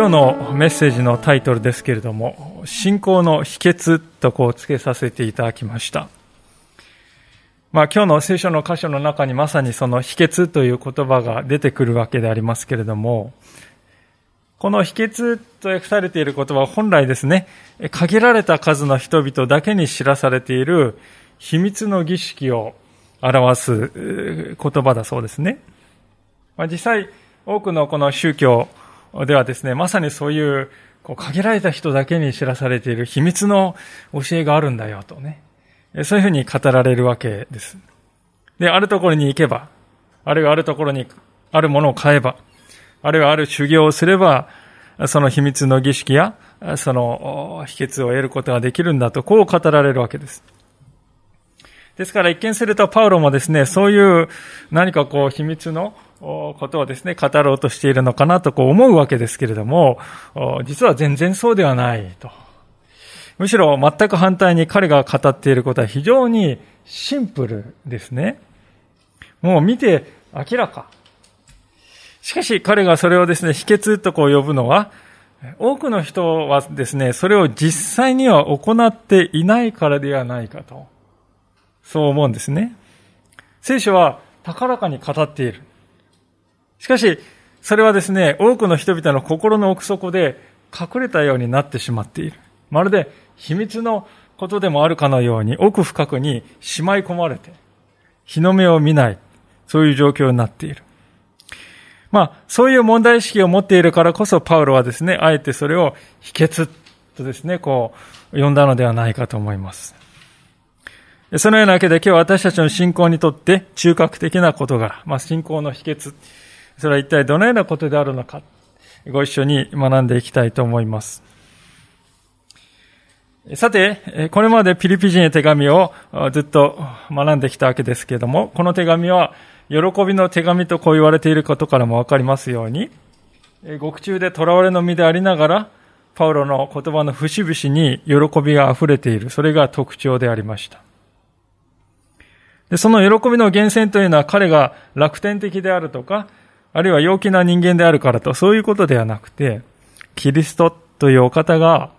今日のメッセージのタイトルですけれども、信仰の秘訣とこう付けさせていただきました。まあ今日の聖書の箇所の中にまさにその秘訣という言葉が出てくるわけでありますけれども、この秘訣と訳されている言葉は本来ですね、限られた数の人々だけに知らされている秘密の儀式を表す言葉だそうですね。まあ、実際多くのこの宗教ではですね、まさにそういう、こう限られた人だけに知らされている秘密の教えがあるんだよとね。そういうふうに語られるわけです。で、あるところに行けば、あるいはあるところにあるものを買えば、あるいはある修行をすれば、その秘密の儀式や、その秘訣を得ることができるんだと、こう語られるわけです。ですから一見するとパウロもですね、そういう何かこう秘密のことをですね、語ろうとしているのかなとこう思うわけですけれども、実は全然そうではないと。むしろ全く反対に彼が語っていることは非常にシンプルですね。もう見て明らか。しかし彼がそれをですね、秘訣とこう呼ぶのは、多くの人はですね、それを実際には行っていないからではないかと。そう思うんですね。聖書は高らかに語っている。しかし、それはですね、多くの人々の心の奥底で隠れたようになってしまっている。まるで秘密のことでもあるかのように奥深くにしまい込まれて、日の目を見ない、そういう状況になっている。まあ、そういう問題意識を持っているからこそ、パウロはですね、あえてそれを秘訣とですね、こう、呼んだのではないかと思います。そのようなわけで今日私たちの信仰にとって中核的な事柄、まあ、信仰の秘訣、それは一体どのようなことであるのか、ご一緒に学んでいきたいと思います。さて、これまでピリピ人へ手紙をずっと学んできたわけですけれども、この手紙は、喜びの手紙とこう言われていることからもわかりますように、獄中で囚われの身でありながら、パウロの言葉の節々に喜びが溢れている。それが特徴でありました。でその喜びの源泉というのは彼が楽天的であるとか、あるいは陽気な人間であるからと、そういうことではなくて、キリストというお方が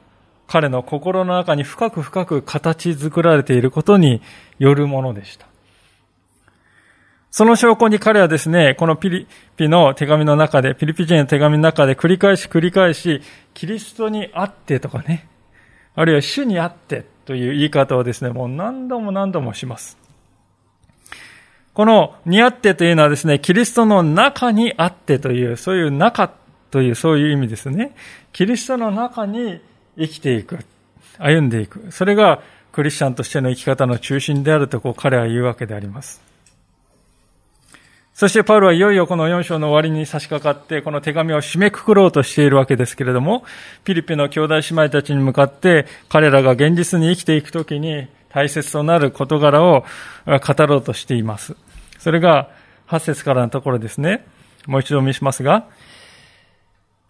彼の心の中に深く深く形作られていることによるものでした。その証拠に彼はですね、このピリピの手紙の中で、ピリピ人の手紙の中で繰り返し繰り返し、キリストにあってとかね、あるいは主にあってという言い方をですね、もう何度も何度もします。この似合ってというのはですね、キリストの中にあってという、そういう中という、そういう意味ですね。キリストの中に生きていく。歩んでいく。それがクリスチャンとしての生き方の中心であるとこう彼は言うわけであります。そしてパウロはいよいよこの4章の終わりに差し掛かって、この手紙を締めくくろうとしているわけですけれども、ピリピの兄弟姉妹たちに向かって、彼らが現実に生きていくときに、大切となる事柄を語ろうとしています。それが8節からのところですね。もう一度見しますが、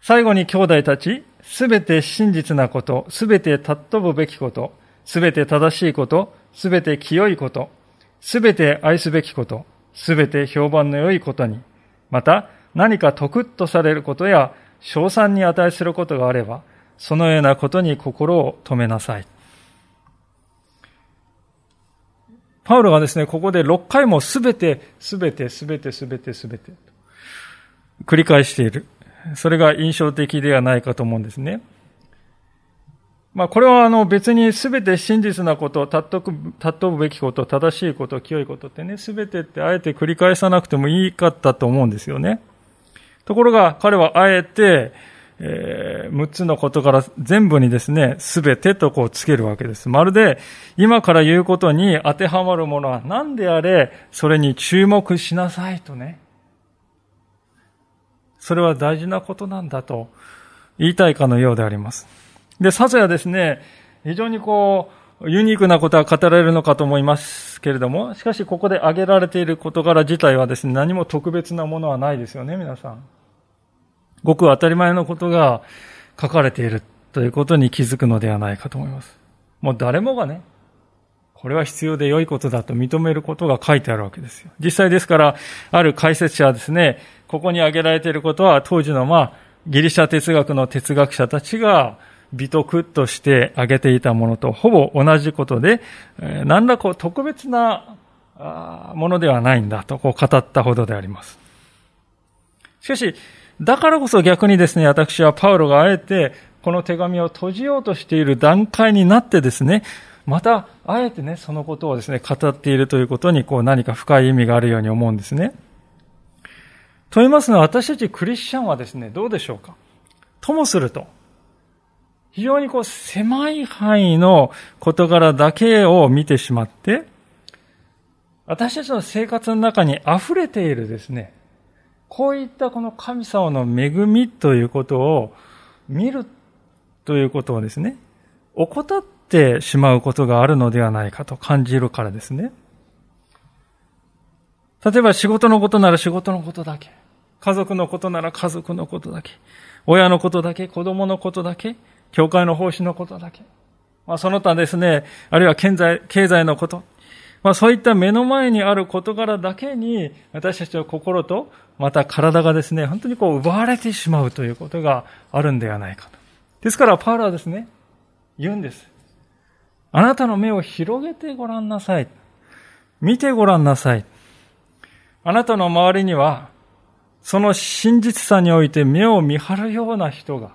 最後に兄弟たち、すべて真実なこと、すべて尊ぶべきこと、すべて正しいこと、すべて清いこと、すべて愛すべきこと、すべて評判の良いことに、また何か得とされることや賞賛に値することがあれば、そのようなことに心を止めなさい。パウロがですね、ここで6回もすべて、すべて、すべて、すべて、すべて、繰り返している。それが印象的ではないかと思うんですね。まあ、これはあの別にすべて真実なこと、尊ぶべきこと、正しいこと、清いことってね、すべてってあえて繰り返さなくてもいいかったと思うんですよね。ところが彼はあえて、えー、6つのことから全部にですね、すべてとこうつけるわけです。まるで、今から言うことに当てはまるものは何であれ、それに注目しなさいとね。それは大事なことなんだと言いたいかのようであります。で、さぞやですね、非常にこう、ユニークなことは語られるのかと思いますけれども、しかしここで挙げられている事柄自体はですね、何も特別なものはないですよね、皆さん。ごく当たり前のことが書かれているということに気づくのではないかと思います。もう誰もがね、これは必要で良いことだと認めることが書いてあるわけですよ。実際ですから、ある解説者はですね、ここに挙げられていることは当時のまあ、ギリシャ哲学の哲学者たちが美徳として挙げていたものとほぼ同じことで、何らこう特別なものではないんだとこう語ったほどであります。しかし、だからこそ逆にですね、私はパウロがあえてこの手紙を閉じようとしている段階になってですね、また、あえてね、そのことをですね、語っているということに、こう何か深い意味があるように思うんですね。と言いますのは、私たちクリスチャンはですね、どうでしょうか？ともすると、非常にこう狭い範囲の事柄だけを見てしまって、私たちの生活の中に溢れているですね、こういったこの神様の恵みということを見るということをですね、怠ってしまうことがあるのではないかと感じるからですね。例えば仕事のことなら仕事のことだけ。家族のことなら家族のことだけ。親のことだけ、子供のことだけ。教会の奉仕のことだけ。まあ、その他ですね、あるいは経済経済のこと。まあ、そういった目の前にある事柄だけに、私たちの心と、また体がですね、本当にこう奪われてしまうということがあるんではないかと。ですから、パウロはですね、言うんです。あなたの目を広げてごらんなさい。見てごらんなさい。あなたの周りには、その真実さにおいて目を見張るような人が、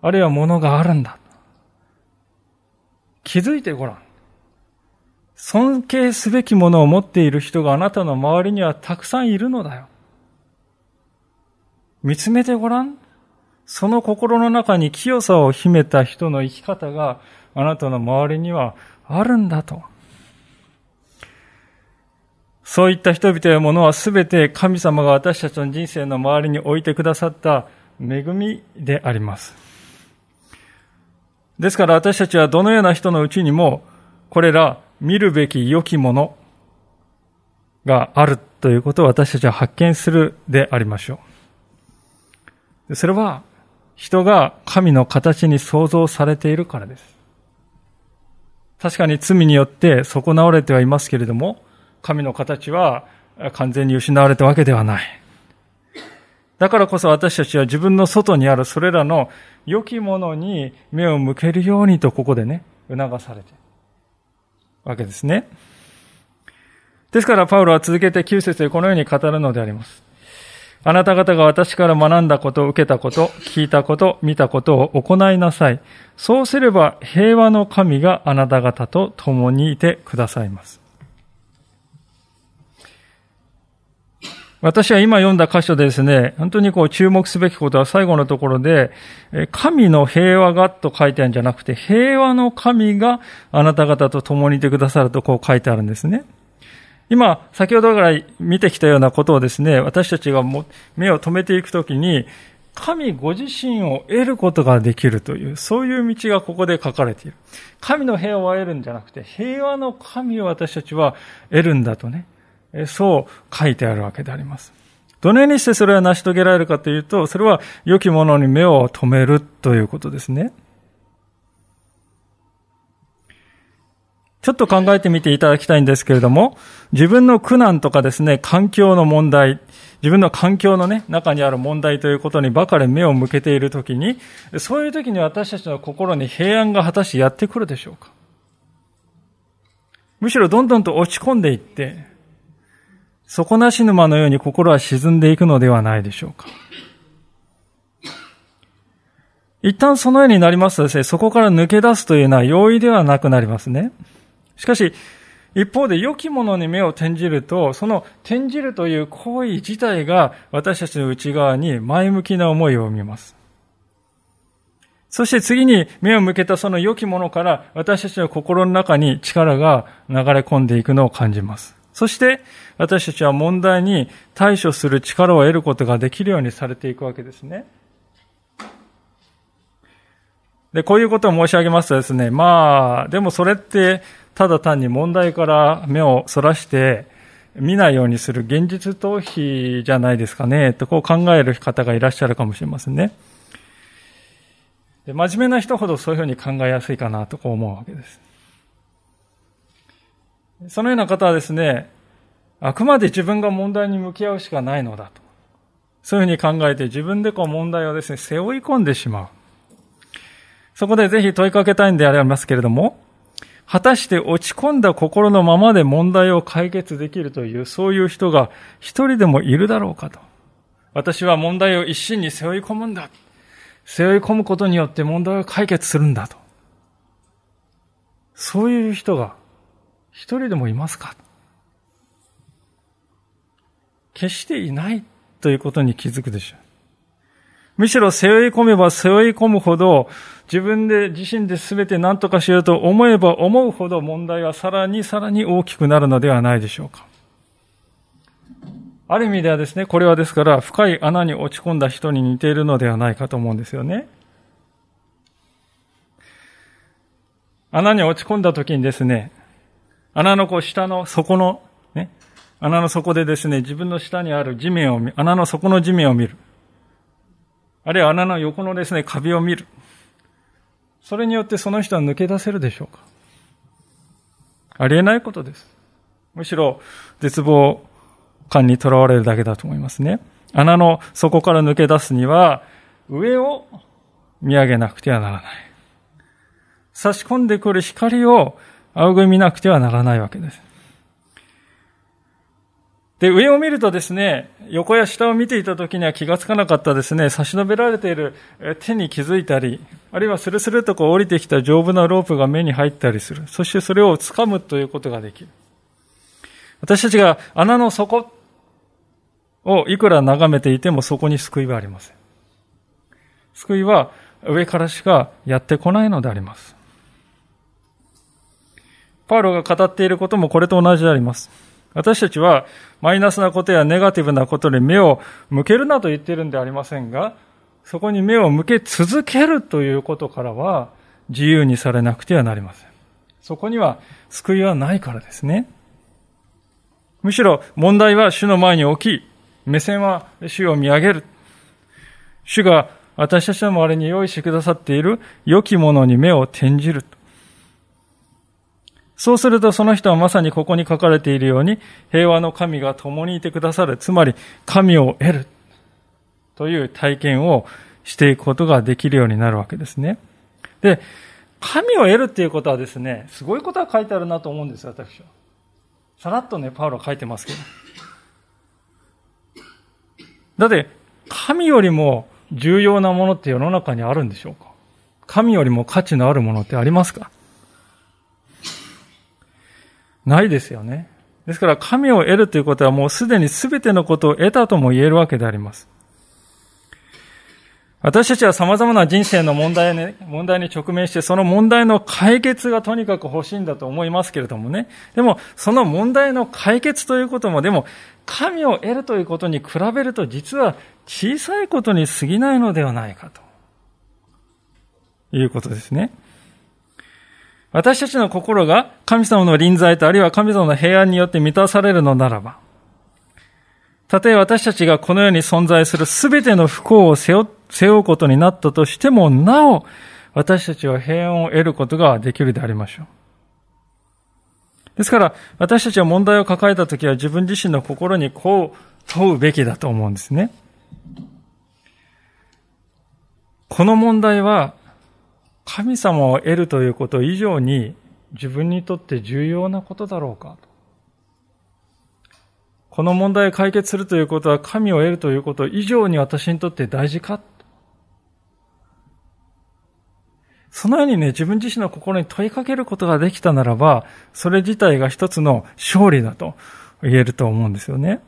あるいはものがあるんだ。気づいてごらん。尊敬すべきものを持っている人があなたの周りにはたくさんいるのだよ。見つめてごらん。その心の中に清さを秘めた人の生き方があなたの周りにはあるんだと。そういった人々やものはすべて神様が私たちの人生の周りに置いてくださった恵みであります。ですから私たちはどのような人のうちにも、これら見るべき良きものがあるということを私たちは発見するでありましょう。それは人が神の形に創造されているからです。確かに罪によって損なわれてはいますけれども、神の形は完全に失われたわけではない。だからこそ私たちは自分の外にあるそれらの良きものに目を向けるようにとここでね、促されているわけですね。ですからパウロは続けて9節でこのように語るのであります。あなた方が私から学んだこと、受けたこと、聞いたこと、見たことを行いなさい。そうすれば平和の神があなた方と共にいてくださいます。私は今読んだ箇所でですね、本当にこう注目すべきことは最後のところで、神の平和がと書いてあるんじゃなくて、平和の神があなた方と共にいてくださるとこう書いてあるんですね。今、先ほどから見てきたようなことをですね、私たちが目を止めていくときに、神ご自身を得ることができるという、そういう道がここで書かれている。神の平和を得るんじゃなくて、平和の神を私たちは得るんだとね。そう書いてあるわけであります。どのようにしてそれは成し遂げられるかというと、それは良きものに目を留めるということですね。ちょっと考えてみていただきたいんですけれども、自分の苦難とかですね、環境の問題、自分の環境のね、中にある問題ということにばかり目を向けているときに、そういうときに私たちの心に平安が果たしてやってくるでしょうかむしろどんどんと落ち込んでいって、底なし沼のように心は沈んでいくのではないでしょうか。一旦そのようになりますとですね、そこから抜け出すというのは容易ではなくなりますね。しかし、一方で良きものに目を転じると、その転じるという行為自体が私たちの内側に前向きな思いを生みます。そして次に目を向けたその良きものから私たちの心の中に力が流れ込んでいくのを感じます。そして私たちは問題に対処する力を得ることができるようにされていくわけですね。で、こういうことを申し上げますとですね、まあ、でもそれって、ただ単に問題から目をそらして、見ないようにする現実逃避じゃないですかね、とこう考える方がいらっしゃるかもしれませんね。で真面目な人ほどそういうふうに考えやすいかなとこう思うわけです。そのような方はですね、あくまで自分が問題に向き合うしかないのだと。そういうふうに考えて自分でこう問題をですね、背負い込んでしまう。そこでぜひ問いかけたいんでありますけれども、果たして落ち込んだ心のままで問題を解決できるという、そういう人が一人でもいるだろうかと。私は問題を一心に背負い込むんだ。背負い込むことによって問題を解決するんだと。そういう人が一人でもいますか？決していないということに気づくでしょう。むしろ背負い込めば背負い込むほど、自分で自身で全て何とかしようと思えば思うほど問題はさらにさらに大きくなるのではないでしょうか。ある意味ではですね、これはですから深い穴に落ち込んだ人に似ているのではないかと思うんですよね。穴に落ち込んだ時にですね、穴のこう下の底の、ね、穴の底でですね、自分の下にある地面を見、穴の底の地面を見る。あるいは穴の横のですね、壁を見る。それによってその人は抜け出せるでしょうか？ありえないことです。むしろ絶望感にとらわれるだけだと思いますね。穴の底から抜け出すには、上を見上げなくてはならない。差し込んでくる光を仰ぐ見なくてはならないわけです。で、上を見るとですね、横や下を見ていた時には気がつかなかったですね、差し伸べられている手に気づいたり、あるいはスルスルとこう降りてきた丈夫なロープが目に入ったりする。そしてそれを掴むということができる。私たちが穴の底をいくら眺めていてもそこに救いはありません。救いは上からしかやってこないのであります。パウロが語っていることもこれと同じであります。私たちはマイナスなことやネガティブなことに目を向けるなと言っているんでありませんが、そこに目を向け続けるということからは自由にされなくてはなりません。そこには救いはないからですね。むしろ問題は主の前に置き、目線は主を見上げる。主が私たちの周りに用意してくださっている良きものに目を転じると。そうするとその人はまさにここに書かれているように、平和の神が共にいてくださる、つまり神を得るという体験をしていくことができるようになるわけですね。で、神を得るっていうことはですね、すごいことが書いてあるなと思うんですよ、私は。さらっとね、パウロは書いてますけど。だって、神よりも重要なものって世の中にあるんでしょうか？神よりも価値のあるものってありますか？ないですよね。ですから神を得るということはもうすでに全てのことを得たとも言えるわけであります。私たちは様々な人生の問題に、問題に直面して、その問題の解決がとにかく欲しいんだと思いますけれどもね。でも、その問題の解決ということも、でも、神を得るということに比べると、実は小さいことに過ぎないのではないかと。いうことですね。私たちの心が神様の臨在とあるいは神様の平安によって満たされるのならば、たとえ私たちがこの世に存在するすべての不幸を背負うことになったとしても、なお、私たちは平安を得ることができるでありましょう。ですから、私たちは問題を抱えたときは自分自身の心にこう問うべきだと思うんですね。この問題は神様を得るということ以上に自分にとって重要なことだろうかこの問題を解決するということは神を得るということ以上に私にとって大事かそのようにね、自分自身の心に問いかけることができたならば、それ自体が一つの勝利だと言えると思うんですよね。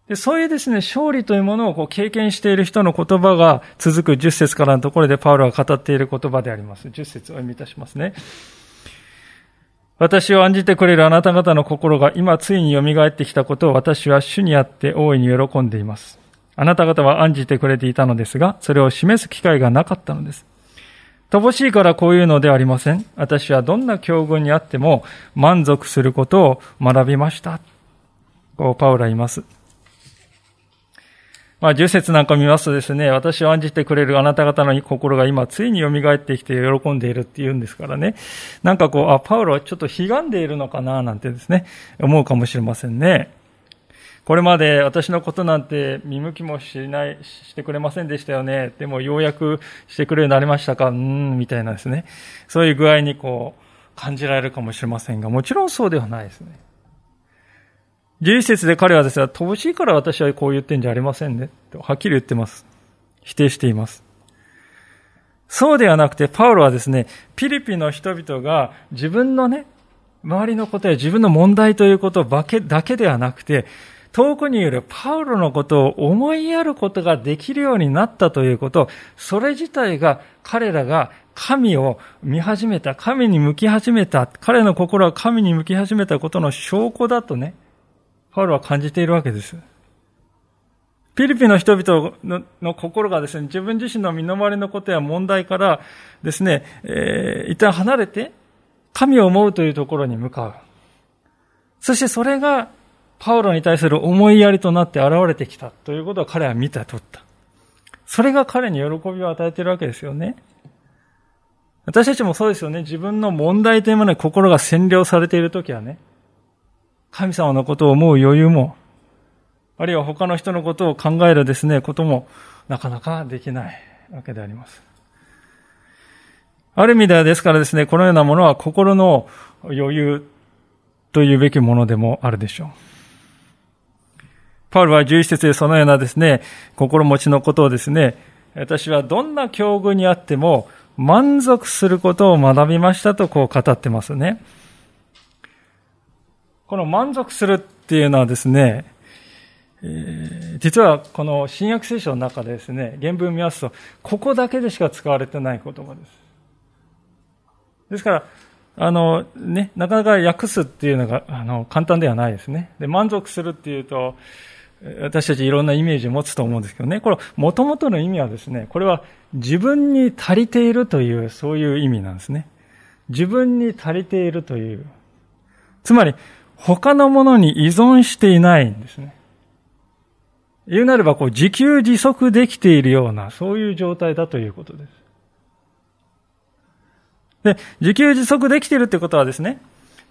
でそういうですね、勝利というものをこう経験している人の言葉が続く10節からのところでパウロが語っている言葉であります。10節を読みいたしますね。私を案じてくれるあなた方の心が今ついに蘇ってきたことを私は主にあって大いに喜んでいます。あなた方は案じてくれていたのですが、それを示す機会がなかったのです。乏しいからこういうのではありません。私はどんな境遇にあっても満足することを学びました。こう、パウラ言います。まあ、十節なんか見ますとですね、私を案じてくれるあなた方の心が今ついに蘇ってきて喜んでいるって言うんですからね。なんかこう、あ、パウロはちょっと悲願でいるのかななんてですね、思うかもしれませんね。これまで私のことなんて見向きもしない、してくれませんでしたよね。でもようやくしてくれるようになりましたか？うーん、みたいなですね。そういう具合にこう、感じられるかもしれませんが、もちろんそうではないですね。11節で彼はですね、乏しいから私はこう言ってんじゃありませんね。はっきり言ってます。否定しています。そうではなくて、パウロはですね、ピリピの人々が自分のね、周りのことや自分の問題ということだけではなくて、遠くにいるパウロのことを思いやることができるようになったということ、それ自体が彼らが神を見始めた、神に向き始めた、彼の心は神に向き始めたことの証拠だとね、パウロは感じているわけです。ピリピンの人々の心がですね、自分自身の身の回りのことや問題からですね、えー、一旦離れて、神を思うというところに向かう。そしてそれがパウロに対する思いやりとなって現れてきたということを彼は見た、取った。それが彼に喜びを与えているわけですよね。私たちもそうですよね。自分の問題というものに心が占領されているときはね、神様のことを思う余裕も、あるいは他の人のことを考えるですね、こともなかなかできないわけであります。ある意味ではですからですね、このようなものは心の余裕というべきものでもあるでしょう。パウルは11節でそのようなですね、心持ちのことをですね、私はどんな境遇にあっても満足することを学びましたとこう語ってますね。この満足するっていうのはですね、えー、実はこの新約聖書の中でですね、原文を見ますと、ここだけでしか使われてない言葉です。ですから、あの、ね、なかなか訳すっていうのが、あの、簡単ではないですね。で、満足するっていうと、私たちいろんなイメージを持つと思うんですけどね。これ、もともとの意味はですね、これは自分に足りているという、そういう意味なんですね。自分に足りているという。つまり、他のものに依存していないんですね。言うなれば、こう、自給自足できているような、そういう状態だということです。で、自給自足できているってことはですね、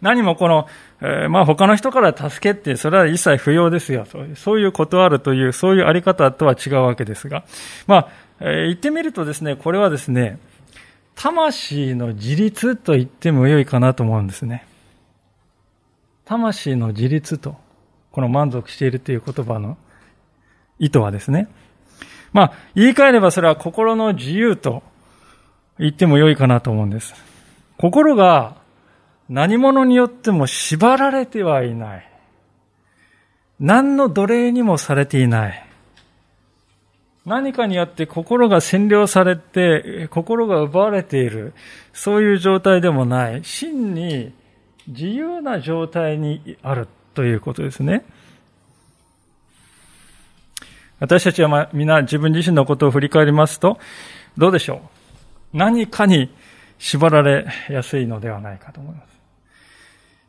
何もこの、えー、まあ他の人から助けって、それは一切不要ですよ。そういう、断るという、そういうあり方とは違うわけですが。まあ、えー、言ってみるとですね、これはですね、魂の自立と言っても良いかなと思うんですね。魂の自立と、この満足しているという言葉の意図はですね。まあ、言い換えればそれは心の自由と言っても良いかなと思うんです。心が何者によっても縛られてはいない。何の奴隷にもされていない。何かによって心が占領されて、心が奪われている。そういう状態でもない。真に自由な状態にあるということですね。私たちは皆自分自身のことを振り返りますと、どうでしょう？何かに縛られやすいのではないかと思います。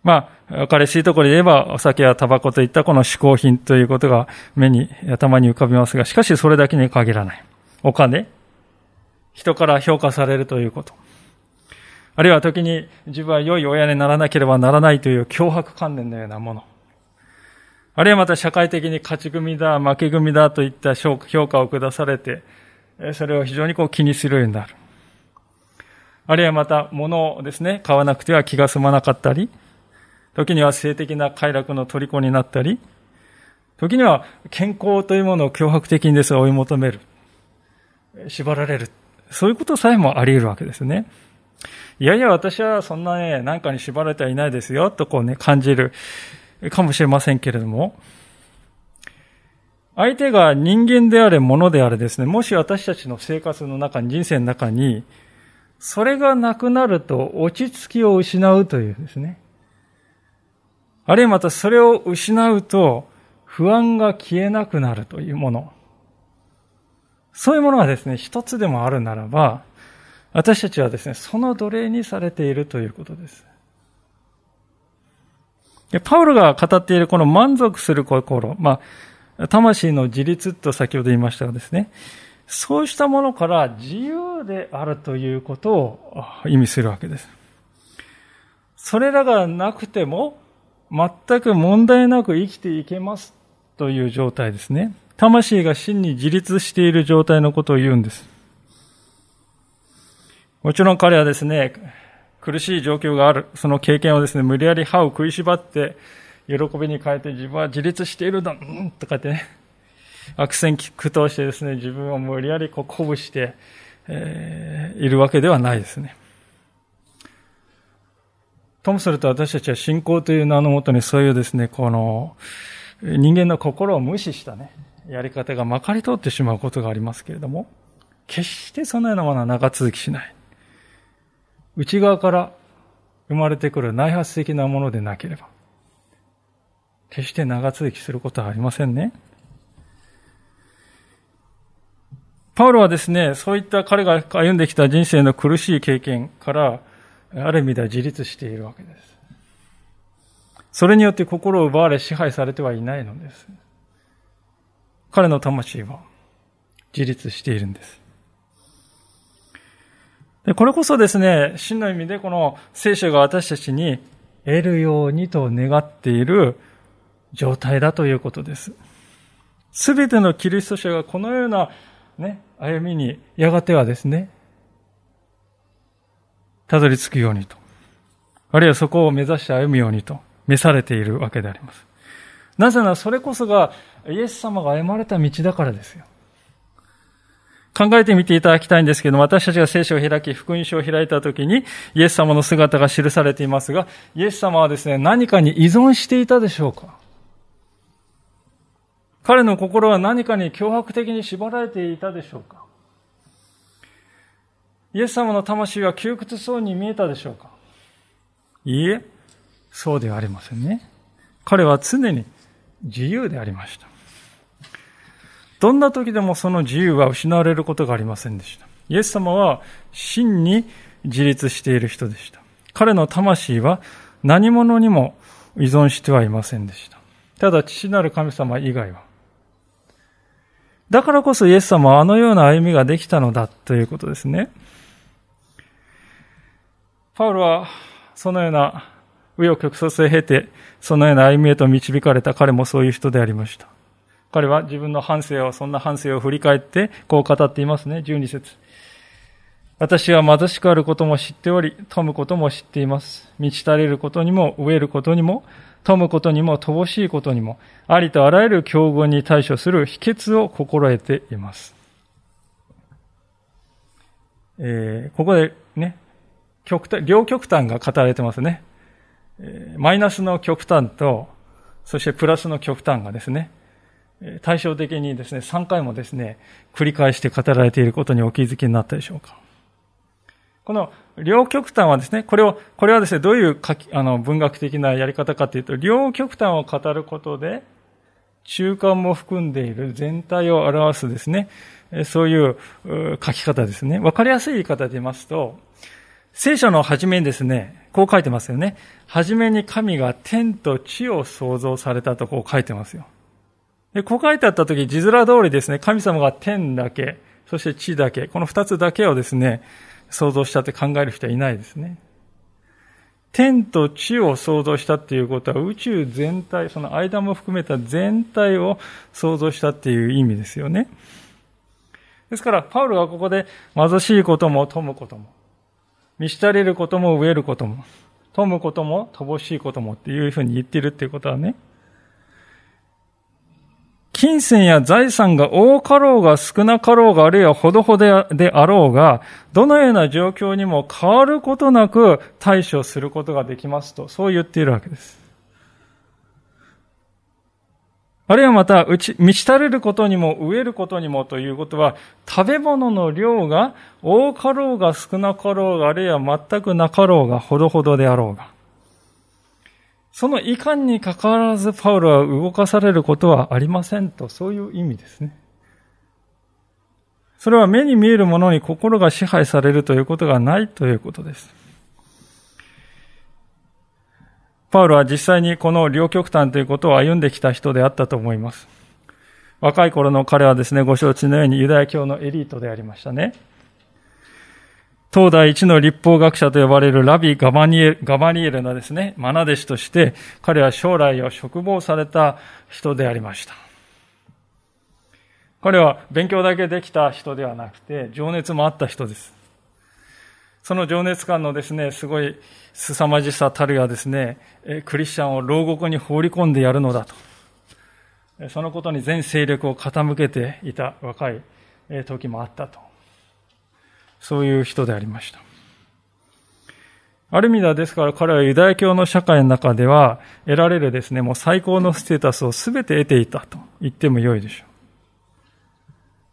まあ、わかりやすいところで言えば、お酒やタバコといったこの嗜好品ということが目に、頭に浮かびますが、しかしそれだけに限らない。お金、人から評価されるということ。あるいは時に自分は良い親にならなければならないという脅迫観念のようなもの。あるいはまた社会的に勝ち組だ、負け組だといった評価を下されて、それを非常にこう気にするようになる。あるいはまた物をですね、買わなくては気が済まなかったり、時には性的な快楽の虜になったり、時には健康というものを脅迫的にですが追い求める。縛られる。そういうことさえもあり得るわけですね。いやいや、私はそんなね、何かに縛られてはいないですよ、とこうね、感じるかもしれませんけれども、相手が人間であれ、物であれですね、もし私たちの生活の中に、人生の中に、それがなくなると落ち着きを失うというですね、あるいはまたそれを失うと不安が消えなくなるというもの。そういうものがですね、一つでもあるならば、私たちはですね、その奴隷にされているということです。パウロが語っているこの満足する心、まあ、魂の自立と先ほど言いましたがですね、そうしたものから自由であるということを意味するわけです。それらがなくても全く問題なく生きていけますという状態ですね。魂が真に自立している状態のことを言うんです。もちろん彼はですね、苦しい状況がある、その経験をですね、無理やり歯を食いしばって、喜びに変えて自分は自立しているんだ、うんとかってね、悪戦苦闘してですね、自分を無理やりこう鼓舞して、えー、いるわけではないですね。ともすると私たちは信仰という名のもとにそういうですね、この人間の心を無視したね、やり方がまかり通ってしまうことがありますけれども、決してそのようなものは長続きしない。内側から生まれてくる内発的なものでなければ、決して長続きすることはありませんね。パウロはですね、そういった彼が歩んできた人生の苦しい経験から、ある意味では自立しているわけです。それによって心を奪われ支配されてはいないのです。彼の魂は自立しているんです。でこれこそですね、真の意味でこの聖書が私たちに得るようにと願っている状態だということです。すべてのキリスト者がこのようなね、歩みにやがてはですね、たどり着くようにと。あるいはそこを目指して歩むようにと召されているわけであります。なぜならそれこそがイエス様が歩まれた道だからですよ。考えてみていただきたいんですけど私たちが聖書を開き、福音書を開いたときに、イエス様の姿が記されていますが、イエス様はですね、何かに依存していたでしょうか？彼の心は何かに脅迫的に縛られていたでしょうか？イエス様の魂は窮屈そうに見えたでしょうか？いいえ、そうではありませんね。彼は常に自由でありました。どんな時でもその自由は失われることがありませんでした。イエス様は真に自立している人でした。彼の魂は何者にも依存してはいませんでした。ただ父なる神様以外は。だからこそイエス様はあのような歩みができたのだということですね。パウロはそのような紆余曲折を経て、そのような歩みへと導かれた彼もそういう人でありました。彼は自分の反省を、そんな反省を振り返って、こう語っていますね。12節私は貧しくあることも知っており、富むことも知っています。満ち足りることにも、飢えることにも、富むことにも、乏しいことにも、ありとあらゆる境遇に対処する秘訣を心得ています。えー、ここでね、極端、両極端が語られてますね。マイナスの極端と、そしてプラスの極端がですね、対照的にですね、3回もですね、繰り返して語られていることにお気づきになったでしょうか。この両極端はですね、これを、これはですね、どういう書きあの文学的なやり方かというと、両極端を語ることで、中間も含んでいる全体を表すですね、そういう書き方ですね。わかりやすい言い方で言いますと、聖書の初めにですね、こう書いてますよね。初めに神が天と地を創造されたとこう書いてますよ。で、こう書いてあった時、字面通りですね、神様が天だけ、そして地だけ、この二つだけをですね、創造したって考える人はいないですね。天と地を創造したっていうことは宇宙全体、その間も含めた全体を創造したっていう意味ですよね。ですから、パウロがここで貧しいことも富むことも、満ち足りることも飢えることも、富むことも乏しいこともっていうふうに言ってるっていうことはね、金銭や財産が多かろうが少なかろうが、あるいはほどほどであろうが、どのような状況にも変わることなく対処することができますと、そう言っているわけです。あるいはまた、満ち足りることにも飢えることにもということは、食べ物の量が多かろうが少なかろうが、あるいは全くなかろうが、ほどほどであろうが。その遺憾にかかわらず、パウロは動かされることはありませんと、そういう意味ですね。それは目に見えるものに心が支配されるということがないということです。パウロは実際にこの両極端ということを歩んできた人であったと思います。若い頃の彼はですね、ご承知のようにユダヤ教のエリートでありましたね。東大一の立法学者と呼ばれるラビ・ガバニエルガバニエルのですね、マナ弟子として、彼は将来を嘱望された人でありました。彼は勉強だけできた人ではなくて、情熱もあった人です。その情熱感のですね、すごい凄まじさたるやですね、クリスチャンを牢獄に放り込んでやるのだと。そのことに全勢力を傾けていた若い時もあったと。そういう人でありました。ある意味ではですから彼はユダヤ教の社会の中では得られるですね、もう最高のステータスを全て得ていたと言ってもよいでしょう。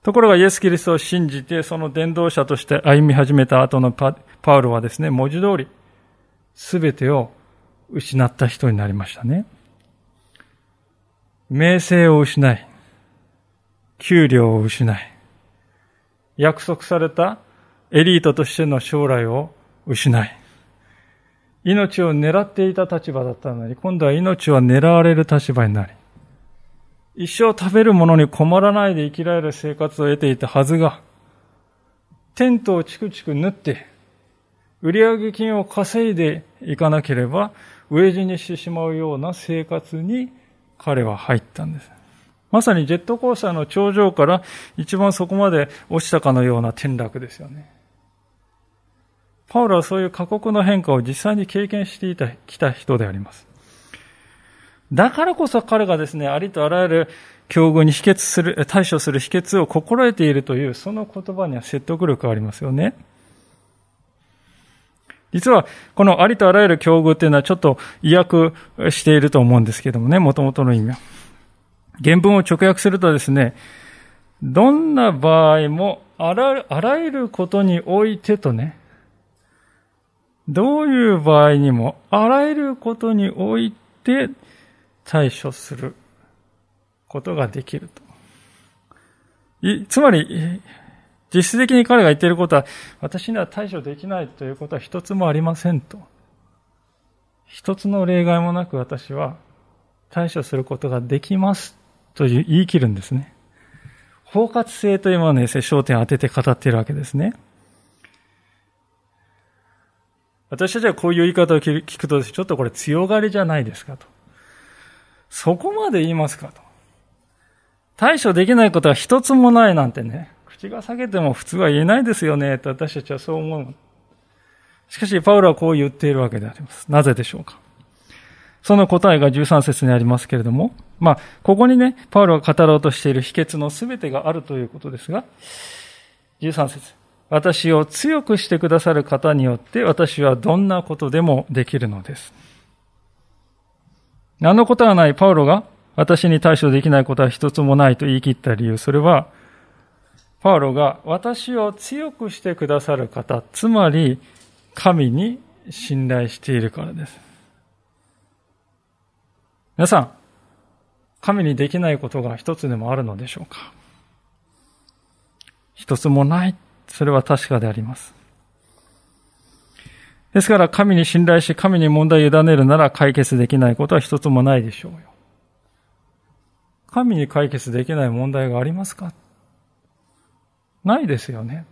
ところがイエス・キリストを信じて、その伝道者として歩み始めた後のパウロはですね、文字通り、すべてを失った人になりましたね。名声を失い、給料を失い、約束されたエリートとしての将来を失い、命を狙っていた立場だったのに、今度は命は狙われる立場になり、一生食べるものに困らないで生きられる生活を得ていたはずが、テントをチクチク縫って、売上金を稼いでいかなければ、飢え死にしてしまうような生活に彼は入ったんです。まさにジェットコースターの頂上から一番そこまで落ちたかのような転落ですよね。パウロはそういう過酷な変化を実際に経験していた、きた人であります。だからこそ彼がですね、ありとあらゆる境遇に秘訣する、対処する秘訣を心得ているという、その言葉には説得力がありますよね。実は、このありとあらゆる境遇っていうのはちょっと意訳していると思うんですけどもね、元々の意味は。原文を直訳するとですね、どんな場合もあらあらゆることにおいてとね、どういう場合にもあらゆることにおいて対処することができると。つまり、実質的に彼が言っていることは、私には対処できないということは一つもありませんと。一つの例外もなく私は対処することができますと言い切るんですね。包括性というものにね、焦点を当てて語っているわけですね。私たちはこういう言い方を聞くと、ちょっとこれ強がりじゃないですかと。そこまで言いますかと。対処できないことは一つもないなんてね、口が裂けても普通は言えないですよね、と私たちはそう思う。しかし、パウロはこう言っているわけであります。なぜでしょうか。その答えが13節にありますけれども、まあ、ここにね、パウロが語ろうとしている秘訣の全てがあるということですが、13節私を強くしてくださる方によって私はどんなことでもできるのです。何のことはないパウロが私に対処できないことは一つもないと言い切った理由、それは、パウロが私を強くしてくださる方、つまり神に信頼しているからです。皆さん、神にできないことが一つでもあるのでしょうか？一つもない。それは確かであります。ですから神に信頼し神に問題を委ねるなら解決できないことは一つもないでしょうよ。神に解決できない問題がありますか？ないですよね。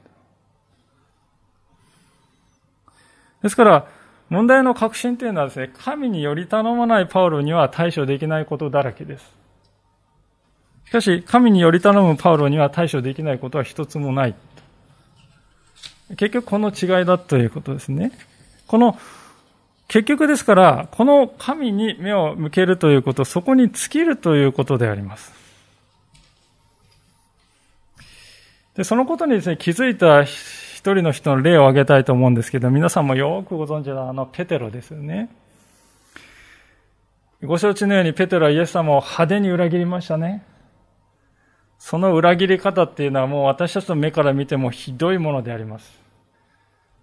ですから、問題の核心というのはですね、神により頼まないパウロには対処できないことだらけです。しかし、神により頼むパウロには対処できないことは一つもない。結局この違いだということですね。この、結局ですから、この神に目を向けるということ、そこに尽きるということであります。で、そのことにですね、気づいた一人の人の例を挙げたいと思うんですけど、皆さんもよくご存知のあのペテロですよね。ご承知のようにペテロはイエス様を派手に裏切りましたね。その裏切り方っていうのはもう私たちの目から見てもひどいものであります。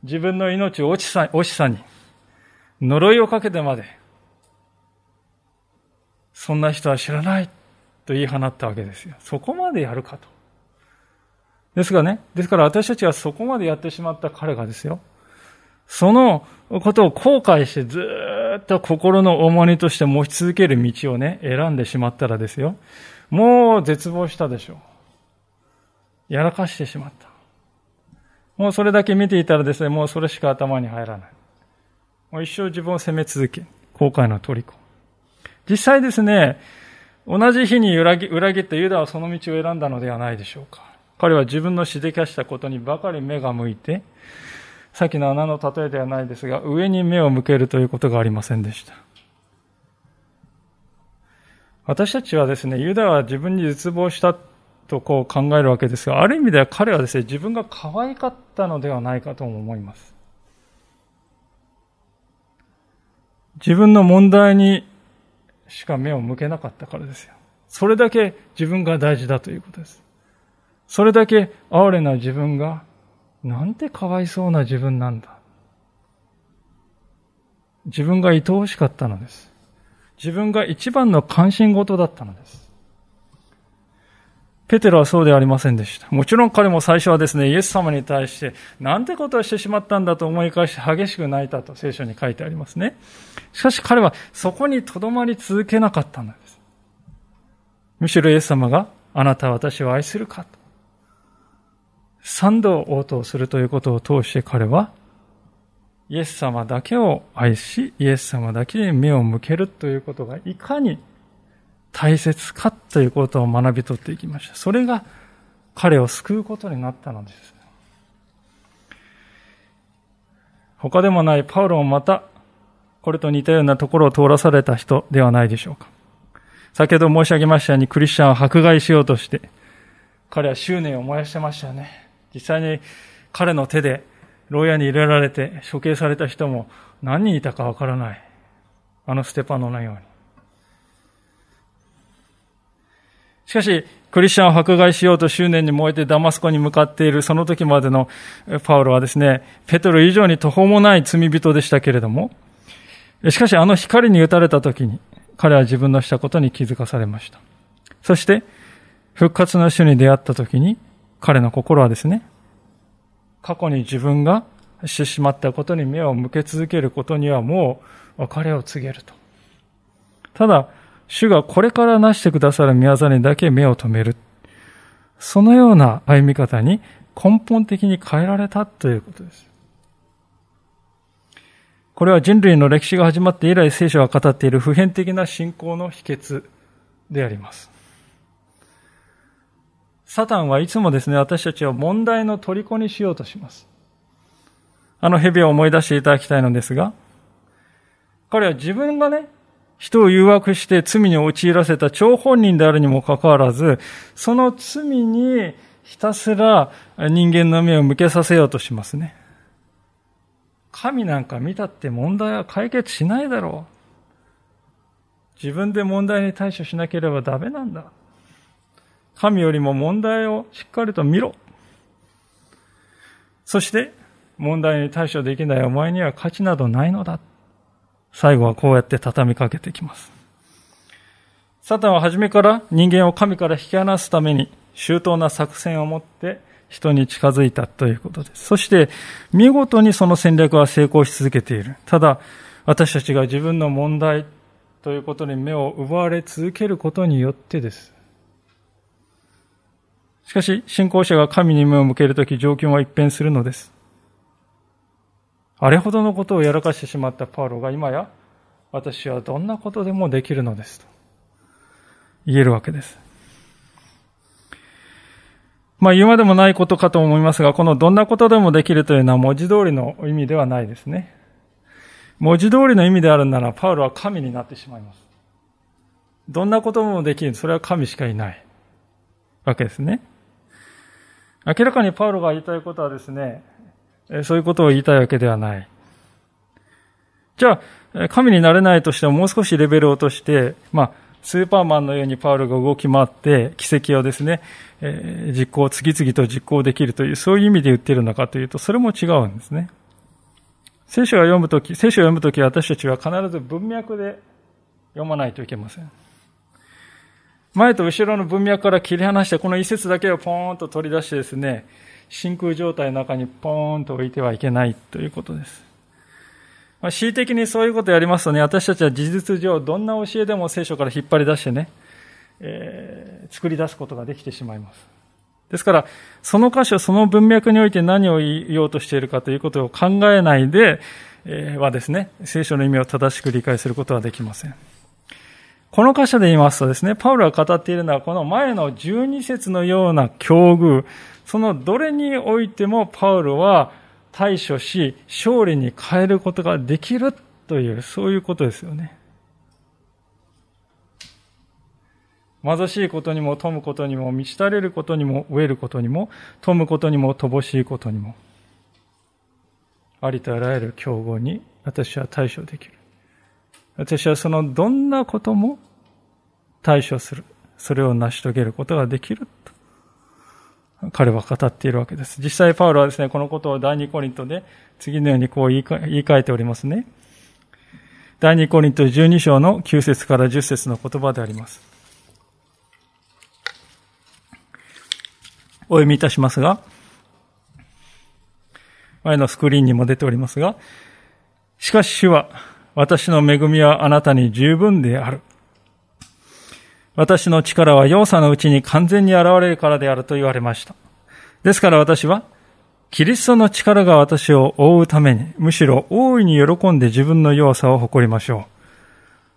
自分の命を落ちさ惜しさに、呪いをかけてまで、そんな人は知らないと言い放ったわけですよ。そこまでやるかと。ですがね、ですから私たちはそこまでやってしまった彼がですよ、そのことを後悔してずっと心の重荷として持ち続ける道をね、選んでしまったらですよ、もう絶望したでしょう。やらかしてしまった。もうそれだけ見ていたらですね、もうそれしか頭に入らない。もう一生自分を責め続け、後悔の虜。実際ですね、同じ日に裏切ったユダはその道を選んだのではないでしょうか。彼は自分のしでかしたことにばかり目が向いて、さっきの穴の例えではないですが、上に目を向けるということがありませんでした。私たちはですね、ユダは自分に絶望したとこう考えるわけですが、ある意味では彼はですね、自分が可愛かったのではないかとも思います。自分の問題にしか目を向けなかったからですよ。それだけ自分が大事だということです。それだけ哀れな自分が、なんてかわいそうな自分なんだ。自分が愛おしかったのです。自分が一番の関心事だったのです。ペテロはそうではありませんでした。もちろん彼も最初はですね、イエス様に対して、なんてことをしてしまったんだと思い返して激しく泣いたと聖書に書いてありますね。しかし彼はそこに留まり続けなかったんです。むしろイエス様が、あなたは私を愛するかと。三度応答するということを通して彼は、イエス様だけを愛し、イエス様だけに目を向けるということがいかに大切かということを学び取っていきました。それが彼を救うことになったのです。他でもないパウロもまた、これと似たようなところを通らされた人ではないでしょうか。先ほど申し上げましたようにクリスチャンを迫害しようとして、彼は執念を燃やしてましたよね。実際に彼の手で牢屋に入れられて処刑された人も何人いたかわからない。あのステパノのように。しかし、クリスチャンを迫害しようと執念に燃えてダマスコに向かっているその時までのパウロはですね、ペトロ以上に途方もない罪人でしたけれども、しかしあの光に打たれた時に、彼は自分のしたことに気づかされました。そして、復活の主に出会った時に、彼の心はですね、過去に自分がしてしまったことに目を向け続けることにはもう別れを告げると。ただ、主がこれからなしてくださる宮沢にだけ目を留める。そのような歩み方に根本的に変えられたということです。これは人類の歴史が始まって以来聖書が語っている普遍的な信仰の秘訣であります。サタンはいつもですね、私たちを問題の虜にしようとします。あの蛇を思い出していただきたいのですが、彼は自分がね、人を誘惑して罪に陥らせた張本人であるにもかかわらず、その罪にひたすら人間の目を向けさせようとしますね。神なんか見たって問題は解決しないだろう。自分で問題に対処しなければダメなんだ。神よりも問題をしっかりと見ろ。そして、問題に対処できないお前には価値などないのだ。最後はこうやって畳みかけてきます。サタンは初めから人間を神から引き離すために周到な作戦を持って人に近づいたということです。そして見事にその戦略は成功し続けている。ただ私たちが自分の問題ということに目を奪われ続けることによってです。しかし信仰者が神に目を向けるとき状況は一変するのです。あれほどのことをやらかしてしまったパウロが今や私はどんなことでもできるのですと言えるわけです。まあ言うまでもないことかと思いますが、このどんなことでもできるというのは文字通りの意味ではないですね。文字通りの意味であるなら、パウロは神になってしまいます。どんなこともできる。それは神しかいないわけですね。明らかにパウロが言いたいことはですね、そういうことを言いたいわけではない。じゃあ、神になれないとしてももう少しレベルを落として、まあ、スーパーマンのようにパウロが動き回って奇跡をですね、え、実行、次々と実行できるという、そういう意味で言っているのかというと、それも違うんですね。聖書を読むとき、聖書を読むときは私たちは必ず文脈で読まないといけません。前と後ろの文脈から切り離して、この一節だけをポーンと取り出してですね、真空状態の中にポーンと置いてはいけないということです。まあ、恣意的にそういうことをやりますとね、私たちは事実上、どんな教えでも聖書から引っ張り出してね、えー、作り出すことができてしまいます。ですから、その箇所、その文脈において何を言おうとしているかということを考えないで、えー、はですね、聖書の意味を正しく理解することはできません。この箇所で言いますとですね、パウロが語っているのは、この前の12節のような境遇、そのどれにおいてもパウロは対処し、勝利に変えることができるという、そういうことですよね。貧しいことにも富むことにも満ち足れることにも飢えることにも富むことにも乏しいことにもありとあらゆる競合に私は対処できる。私はそのどんなことも対処する。それを成し遂げることができる。と彼は語っているわけです。実際パウロはですね、このことを第二コリントで次のようにこう言い換えておりますね。第二コリント12章の9節から10節の言葉であります。お読みいたしますが、前のスクリーンにも出ておりますが、しかし主は、私の恵みはあなたに十分である。私の力は容赦のうちに完全に現れるからであると言われました。ですから私は、キリストの力が私を覆うために、むしろ大いに喜んで自分の弱さを誇りましょ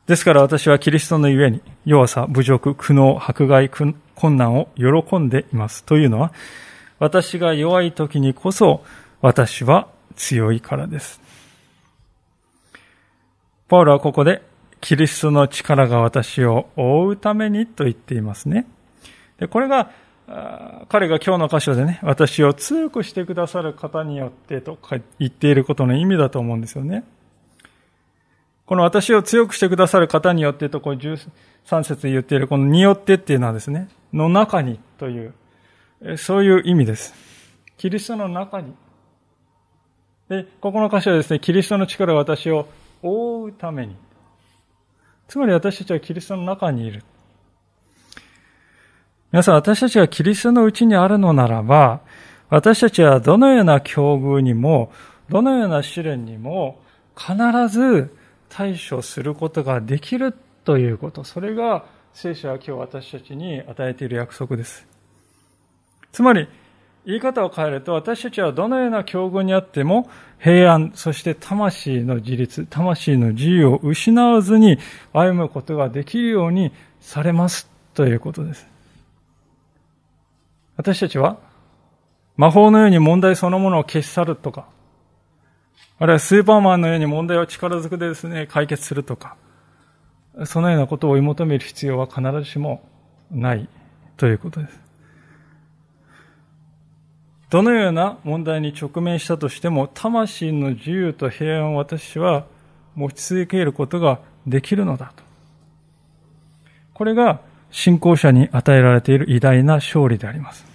う。ですから私はキリストのゆえに、弱さ、侮辱、苦悩、迫害、困難を喜んでいます。というのは、私が弱い時にこそ、私は強いからです。パウロはここで、キリストの力が私を覆うためにと言っていますね。でこれが、彼が今日の箇所でね、私を強くしてくださる方によってと言っていることの意味だと思うんですよね。この私を強くしてくださる方によってと、こう13節言っているこのによってっていうのはですね、の中にという、そういう意味です。キリストの中に。で、ここの箇所はですね、キリストの力が私を覆うために。つまり私たちはキリストの中にいる。皆さん、私たちがキリストのうちにあるのならば、私たちはどのような境遇にも、どのような試練にも、必ず対処することができるということ。それが聖書は今日私たちに与えている約束です。つまり、言い方を変えると、私たちはどのような境遇にあっても、平安、そして魂の自立、魂の自由を失わずに歩むことができるようにされますということです。私たちは、魔法のように問題そのものを消し去るとか、あるいはスーパーマンのように問題を力ずくでですね、解決するとか、そのようなことを追い求める必要は必ずしもないということです。どのような問題に直面したとしても、魂の自由と平安を私は持ち続けることができるのだと。これが信仰者に与えられている偉大な勝利であります。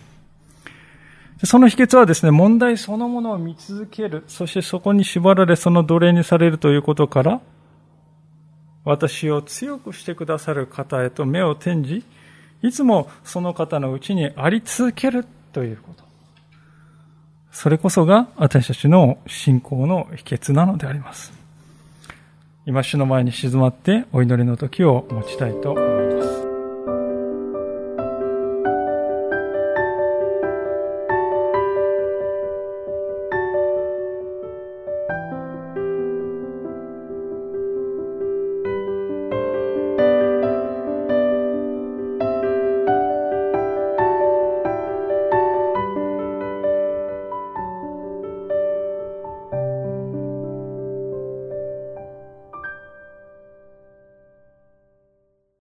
その秘訣はですね、問題そのものを見続ける、そしてそこに縛られその奴隷にされるということから、私を強くしてくださる方へと目を転じ、いつもその方のうちにあり続けるということ。それこそが私たちの信仰の秘訣なのであります。今主の前に静まってお祈りの時を持ちたいと思います。